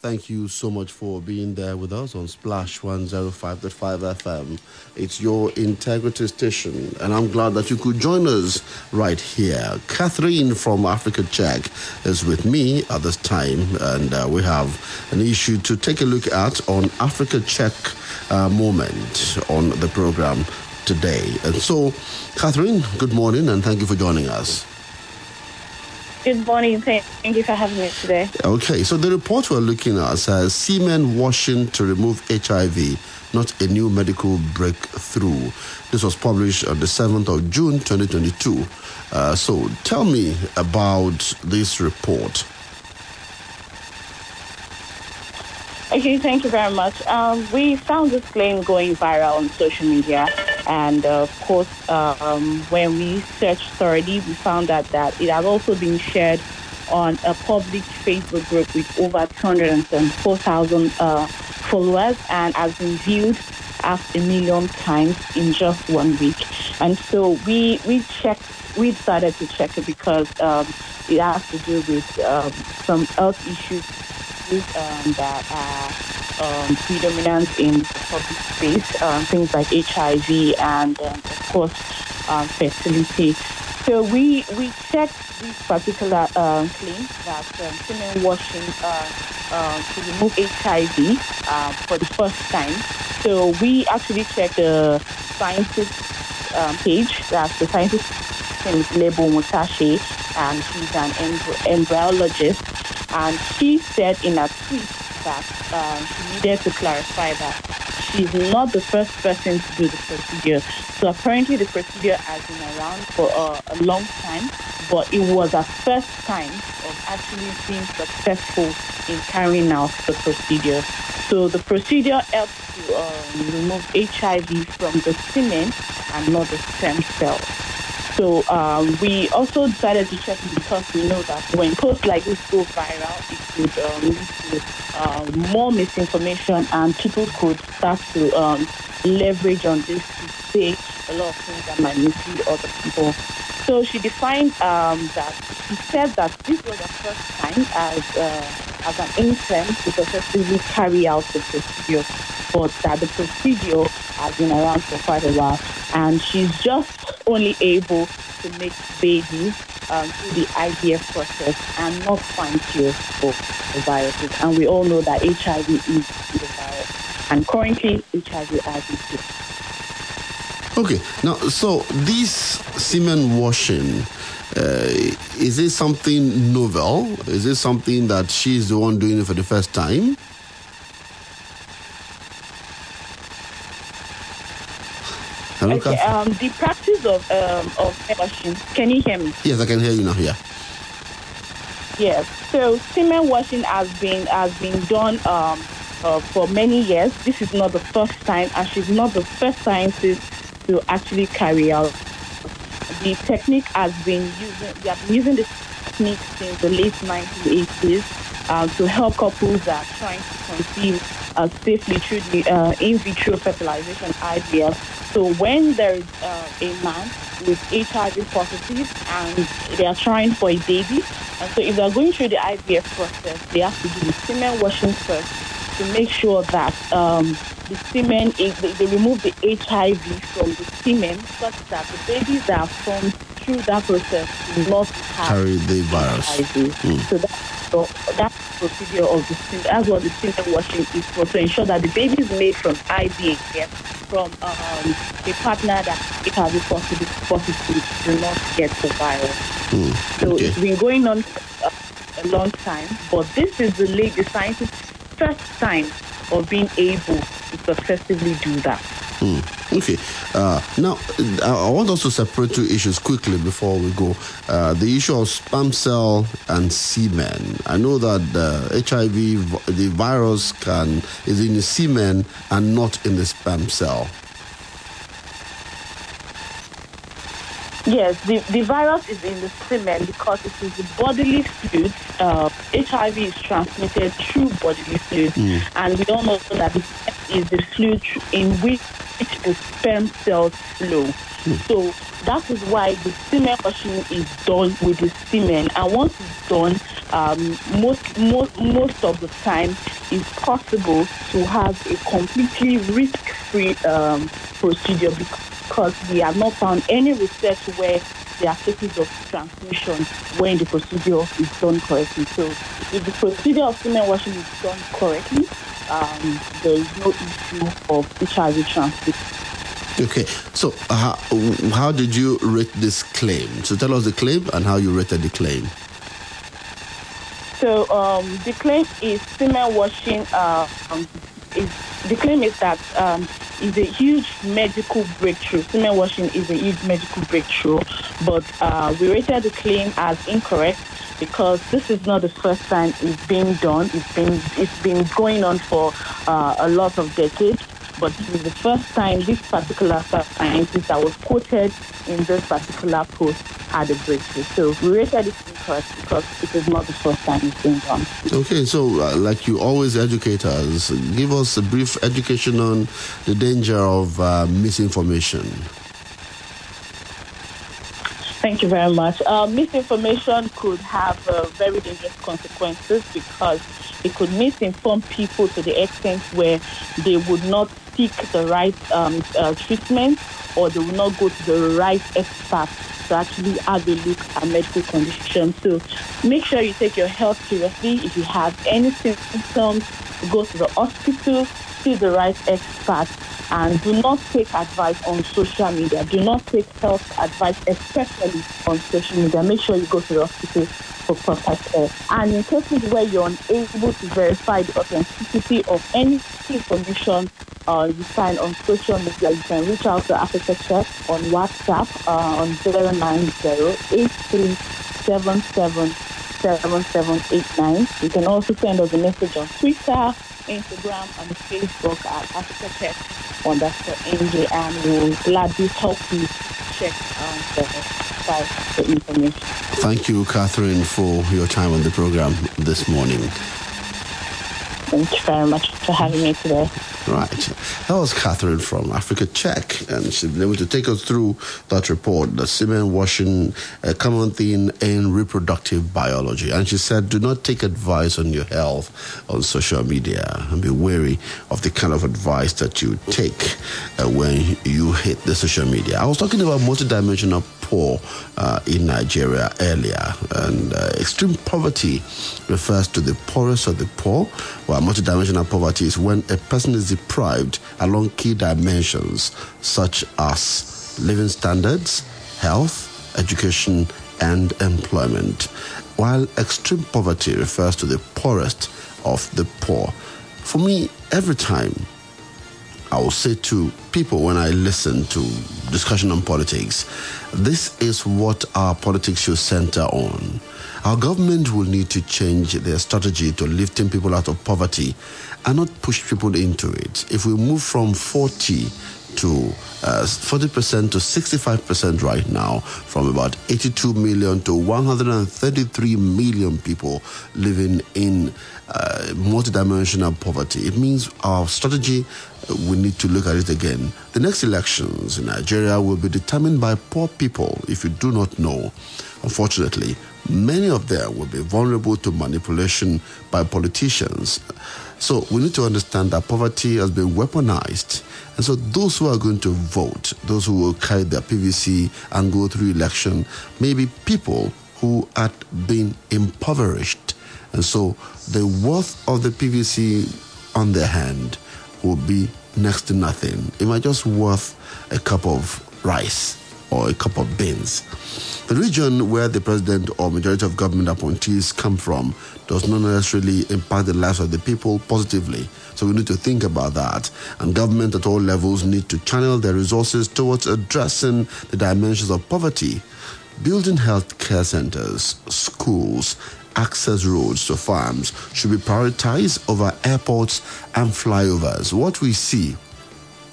Thank you so much for being there with us on Splash 105.5 FM. It's your integrity station, and I'm glad that you could join us right here. Catherine from Africa Check is with me at this time, and uh, we have an issue to take a look at on Africa Check uh, moment on the program today. And so, Catherine, good morning, and thank you for joining us. Good morning. Thank you for having me today. Okay, so the report we're looking at says semen washing to remove HIV, not a new medical breakthrough. This was published on the 7th of June 2022. Uh, so tell me about this report. Okay, thank you very much. Um, we found this claim going viral on social media, and uh, of course, um, when we searched thoroughly, we found out that it has also been shared on a public Facebook group with over 274,000 uh, followers and has been viewed half a million times in just one week. And so we we checked, we decided to check it because um, it has to do with um, some health issues um, that are um, predominant in public space, um, things like HIV and, um, of course, um, fertility. So we we checked this particular uh, claim that um, semen washing uh, uh, to remove HIV uh, for the first time. So we actually checked the scientist um, page. that the scientist name is Lebo Mutashi, and she's an embryologist and she said in a tweet that um, needed to clarify that she's not the first person to do the procedure. So apparently the procedure has been around for uh, a long time, but it was a first time of actually being successful in carrying out the procedure. So the procedure helps to um, remove HIV from the semen and not the stem cells. So um, we also decided to check because we know that when posts like this go viral, could um, lead to uh, more misinformation and people could start to um, leverage on this to say a lot of things that might mislead other people. So she defined um, that she said that this was the first time as uh, as an intern to successfully carry out the procedure, but that the procedure has been around for quite a while, and she's just only able to make babies um, through the IVF process and not find cures for viruses. And we all know that HIV is the virus, and currently HIV has been cured. Okay, now, so this semen washing, uh, is it something novel? Is it something that she's the one doing it for the first time? Okay, um, the practice of um, of washing. Can you hear me? Yes, I can hear you now. Yeah. Yes. So semen washing has been has been done um, uh, for many years. This is not the first time, and she's not the first scientist to actually carry out. The technique has been using. We have been using this technique since the late 1980s uh, to help couples that are trying to conceive uh, safely through the uh, in vitro fertilization IVF. So when there is uh, a man with HIV positive and they are trying for a baby, and so if they are going through the IVF process, they have to do the semen washing first to make sure that um, the semen is they, they remove the HIV from the semen such that the babies that are formed through that process do not have Carry the virus. HIV. So that's so that's the procedure of the semen. That's what the semen washing is for to ensure that the baby is made from IVF from um, a partner that HIV positive, positive to not get the virus. So okay. it's been going on a long time, but this is the late the scientist's first time of being able to successfully do that. Hmm. Okay. Uh, now, uh, I want us to separate two issues quickly before we go. Uh, the issue of sperm cell and semen. I know that the HIV, the virus, can is in the semen and not in the sperm cell. Yes, the, the virus is in the semen because it is the bodily fluid. Uh, HIV is transmitted through bodily fluid, and we all know that the semen is the fluid in which the sperm cells flow. So that is why the semen washing is done with the semen, and once it's done, um, most, most, most of the time it's possible to have a completely risk-free um, procedure because we have not found any research where there are cases of transmission when the procedure is done correctly. So if the procedure of semen washing is done correctly, um, there is no issue of HIV transmission. Okay, so uh, how did you rate this claim? So tell us the claim and how you rated the claim. So um, the claim is semen washing. Uh, um, is the claim is that um, is a huge medical breakthrough. Semen washing is a huge medical breakthrough, but uh, we rated the claim as incorrect because this is not the first time it's being done. It's been it's been going on for uh, a lot of decades but this is the first time this particular scientist that was quoted in this particular post had a breakthrough. So we rated it incorrect because it is not the first time it's been done. Okay, so uh, like you always educate us, give us a brief education on the danger of uh, misinformation. Thank you very much. Uh, misinformation could have uh, very dangerous consequences because it could misinform people to the extent where they would not seek the right um, uh, treatment or they will not go to the right expert to actually have a look at medical condition. So make sure you take your health seriously. If you have any symptoms, go to the hospital, see the right expert, and do not take advice on social media. Do not take health advice, especially on social media. Make sure you go to the hospital for proper care. And in cases where you're unable to verify the authenticity of any information uh, you find on social media, you can reach out to Africa on WhatsApp uh, on 090-8377-7789. You can also send us a message on Twitter, Instagram, and Facebook at Africa Check underscore NJ, and we'll gladly help you check um, the, the information. Thank you, Catherine, for your time on the program this morning. Thank you very much for having me today. Right. That was Catherine from Africa Check, and she's been able to take us through that report, the semen washing, a common theme in reproductive biology. And she said, do not take advice on your health on social media and be wary of the kind of advice that you take uh, when you hit the social media. I was talking about multidimensional poor uh, in Nigeria earlier, and uh, extreme poverty refers to the poorest of the poor, while multidimensional poverty is when a person is deprived along key dimensions such as living standards, health, education, and employment, while extreme poverty refers to the poorest of the poor. For me, every time I will say to people when I listen to discussion on politics, this is what our politics should center on. Our government will need to change their strategy to lifting people out of poverty and not push people into it. If we move from 40 to uh, 40% to 65% right now, from about 82 million to 133 million people living in uh, multidimensional poverty. It means our strategy, uh, we need to look at it again. The next elections in Nigeria will be determined by poor people, if you do not know. Unfortunately, many of them will be vulnerable to manipulation by politicians. So we need to understand that poverty has been weaponized. And so those who are going to vote, those who will carry their PVC and go through election, may be people who had been impoverished. And so the worth of the PVC on their hand will be next to nothing. It might just worth a cup of rice or a cup of beans. The region where the president or majority of government appointees come from does not necessarily impact the lives of the people positively. So we need to think about that. And government at all levels need to channel their resources towards addressing the dimensions of poverty, building health care centers, schools, access roads to farms should be prioritized over airports and flyovers. What we see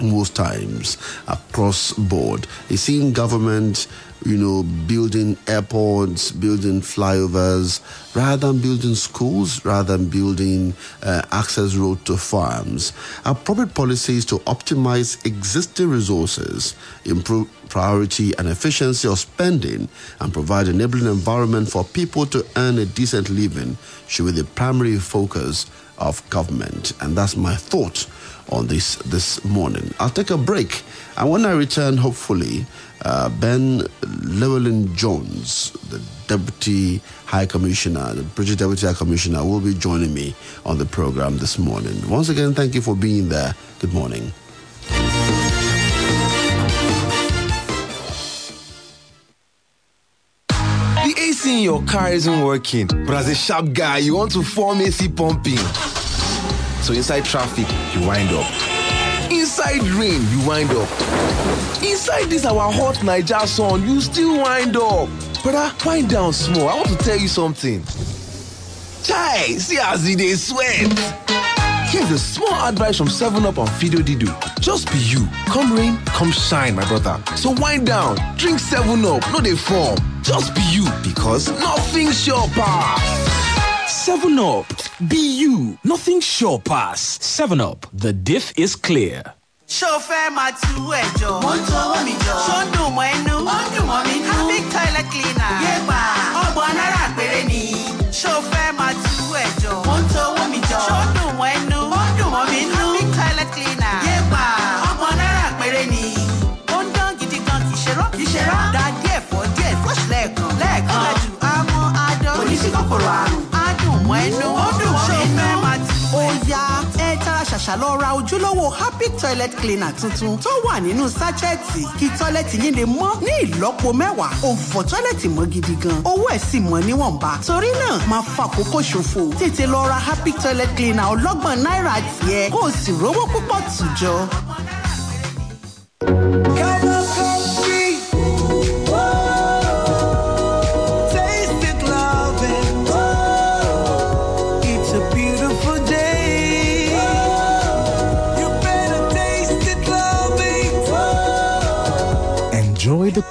most times across board. Is seeing government, you know, building airports, building flyovers, rather than building schools, rather than building uh, access road to farms. Appropriate policies to optimize existing resources, improve priority and efficiency of spending, and provide enabling environment for people to earn a decent living should be the primary focus of government. And that's my thought on this this morning. I'll take a break, and when I return, hopefully, uh, Ben Llewellyn Jones, the Deputy High Commissioner, the British Deputy High Commissioner, will be joining me on the program this morning. Once again, thank you for being there. Good morning. Your car isn't working, but as a sharp guy, you want to form AC pumping. So inside traffic, you wind up. Inside rain, you wind up. Inside this our hot Niger sun, you still wind up. Brother, wind down small. I want to tell you something. Chai, see as it is sweat. Here's a small advice from 7up and Fido Dido. Just be you. Come rain, come shine, my brother. So wind down, drink 7up, no they form. Just be you, because nothing sure pass. 7 Up. Be you. Nothing sure pass. 7 Up. The diff is clear. ṣó fẹ́ máa tu ẹ̀jọ̀. mo ń tọwọ́ mi jọ. ṣó ń dùn mọ́ inú. ó ń dùn mọ́ mi nú. Happy toilet cleaner. yé gbà ọgbọ̀n náírà péré ni. ṣó fẹ́ ṣàṣà lọ ra ojúlówó happy toilet cleaner tuntun tó wà nínú sáchẹ́ẹ̀tì kí tọ́lẹ́tì yín lè mọ́ ní ìlọ́po mẹ́wàá. Ń fọ tọ́lẹ́tì mọ́ gidi gan. Owó ẹ̀ sì mọ́ níwọ̀nba. Torí náà máa fa àkókò ṣòfò. Tètè lọ ra happy toilet cleaner ọlọ́gbọ̀n náírà tiẹ̀. Kó o sì rówó púpọ̀ tùjọ.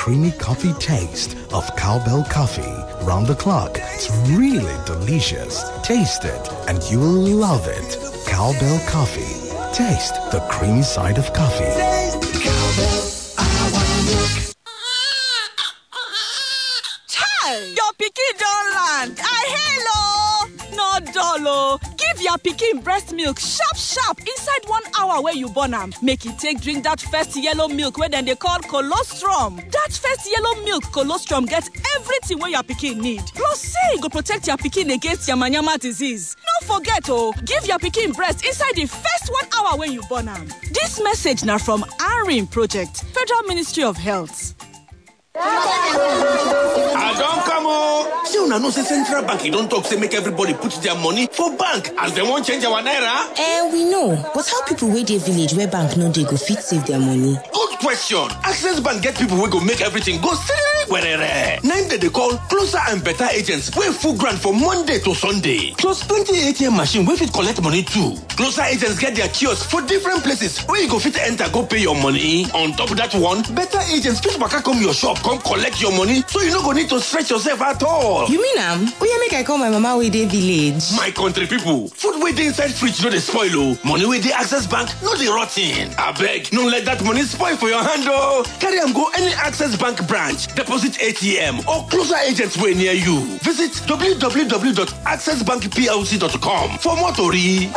Creamy coffee taste of cowbell coffee round the clock. It's really delicious. Taste it and you will love it. Cowbell coffee. Taste the creamy side of coffee. Chai! Your pikin don land. Ah, I hello. No dull o. Give your pikin breast milk sharp sharp inside one hour wey you born am. Make e take drink that first yellow milk wey dem dey call colostrum. That first yellow milk colostrum get everything wey your pikin need. Plus say e go protect your pikin against yamayama disease. No forget o, give your pikin breast inside the first one hour wey you born am. This message na from ARIM project, Federal Ministry of Health. I don come o. See una know say central bank e don talk say make everybody put their money for bank as dem wan change our naira. Eh, we know. But how people wey dey village where bank no dey go fit save their money? Good question. Access Bank get people wey go make everything go siriri werere. Na im dem dey call closer and better agents wey full ground for Monday to Sunday. Plus plenty ATM machine wey fit collect money too. Closer agents get their kiosks for different places wey you go fit enter go pay your money. On top of that one, better agents fit waka come your shop come collect your money so you no go need to stretch yourself at all. You mean am? Oya make I call my mama wey dey village. My country people, food wey dey inside fridge no dey spoil o. Money wey dey access bank no dey rot ten. Abeg, no let that money spoil for your hand o. Carry am go any access bank branch, deposit ATM or closer agents wey near you. Visit www.accessbankplc.com for more tori.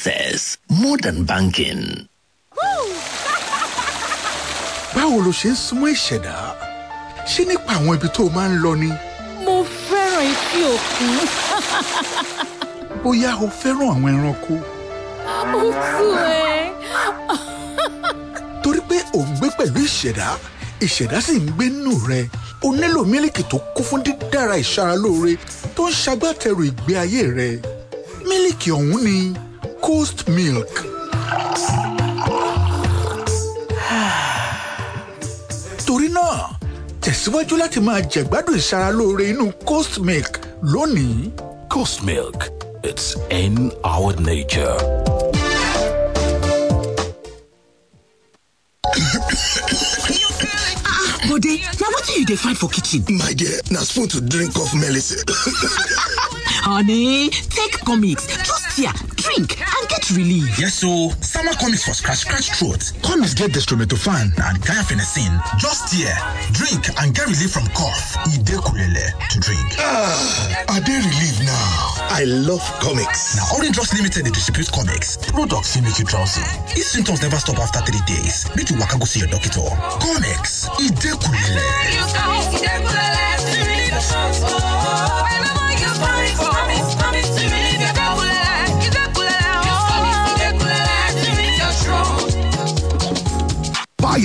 Access, more than banking. báwo ló ṣe ń súnmọ́ ìṣẹ̀dá ṣé nípa àwọn ibi tó o máa ń lọ ni mo fẹ́ràn etí òkun. bóyá o fẹ́ràn àwọn ẹranko ó kú ẹ. torí pé ò ń gbé pẹ̀lú ìṣẹ̀dá ìṣẹ̀dá sì ń gbé nínú rẹ o nílò mílìkì tó kún fún dídára ìṣaralóore tó ń ṣagbátẹrù ìgbé ayé rẹ mílìkì ọ̀hún ni Coast Milk. Torí náà, tẹ̀síwájú láti máa jẹ̀gbádùn ìṣaralóore inú Coast Milk lónìí. Coast Milk, it's in our nature. Bode, what do you define for kitchen? My dear, now spoon to drink off melissa. Honey, take comics. Just here, drink, and get relief. Yes, so summer comics for scratch scratch throat. Comics get dextromethorphan and guaifenesin. Just here, drink and get relief from cough. E dey kulele to drink. Ah, I dey relieved now. I love comics. Now, Orange Drugs Limited dey distribute comics. Products fit make you drowsy. If symptoms never stop after three days, make you waka go see your doctor. Comics, e dey kulele. Buy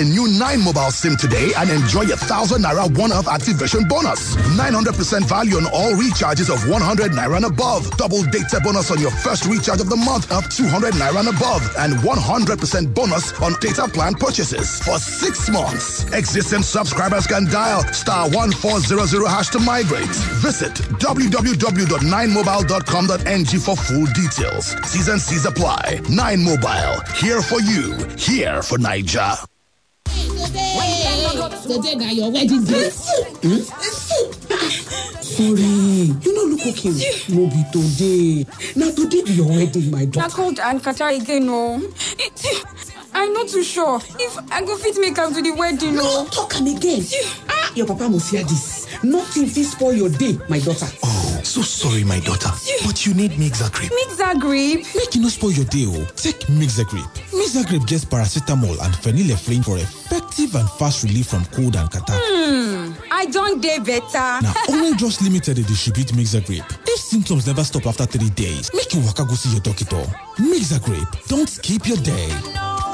a new 9 mobile SIM today and enjoy a 1000 naira one off activation bonus. 900% value on all recharges of 100 naira and above. Double data bonus on your first recharge of the month of 200 naira and above. And 100% bonus on data plan purchases for six months. Existing subscribers can dial star 1400 hash to migrate. Visit www.9mobile.com.ng for full details. Season C's apply. 9 Mobile. Here for you. Here for Niger. Today na your wedding day. Sorry, you no look okay. No be today. Na today be your wedding, my Na daughter. cold and kata again o. I no too sure if I go fit make am to the wedding o. No talk am again. Ah, your papa must hear this. Nothing fit spoil your day, my daughter. So sorry, my daughter. But you need Mixagrip. Mixagrip? Make you no spoil your day o. Take Mixagrip. Mixagrip get paracetamol and phenylephrine for effective and fast relief from cold and catarrh. Hmm, I don dey better. Na Orange Drops Limited dey distribute Mixagrip. If symptoms never stop after three days, make you waka go see your doctor. Mixagrip, don't skip your day.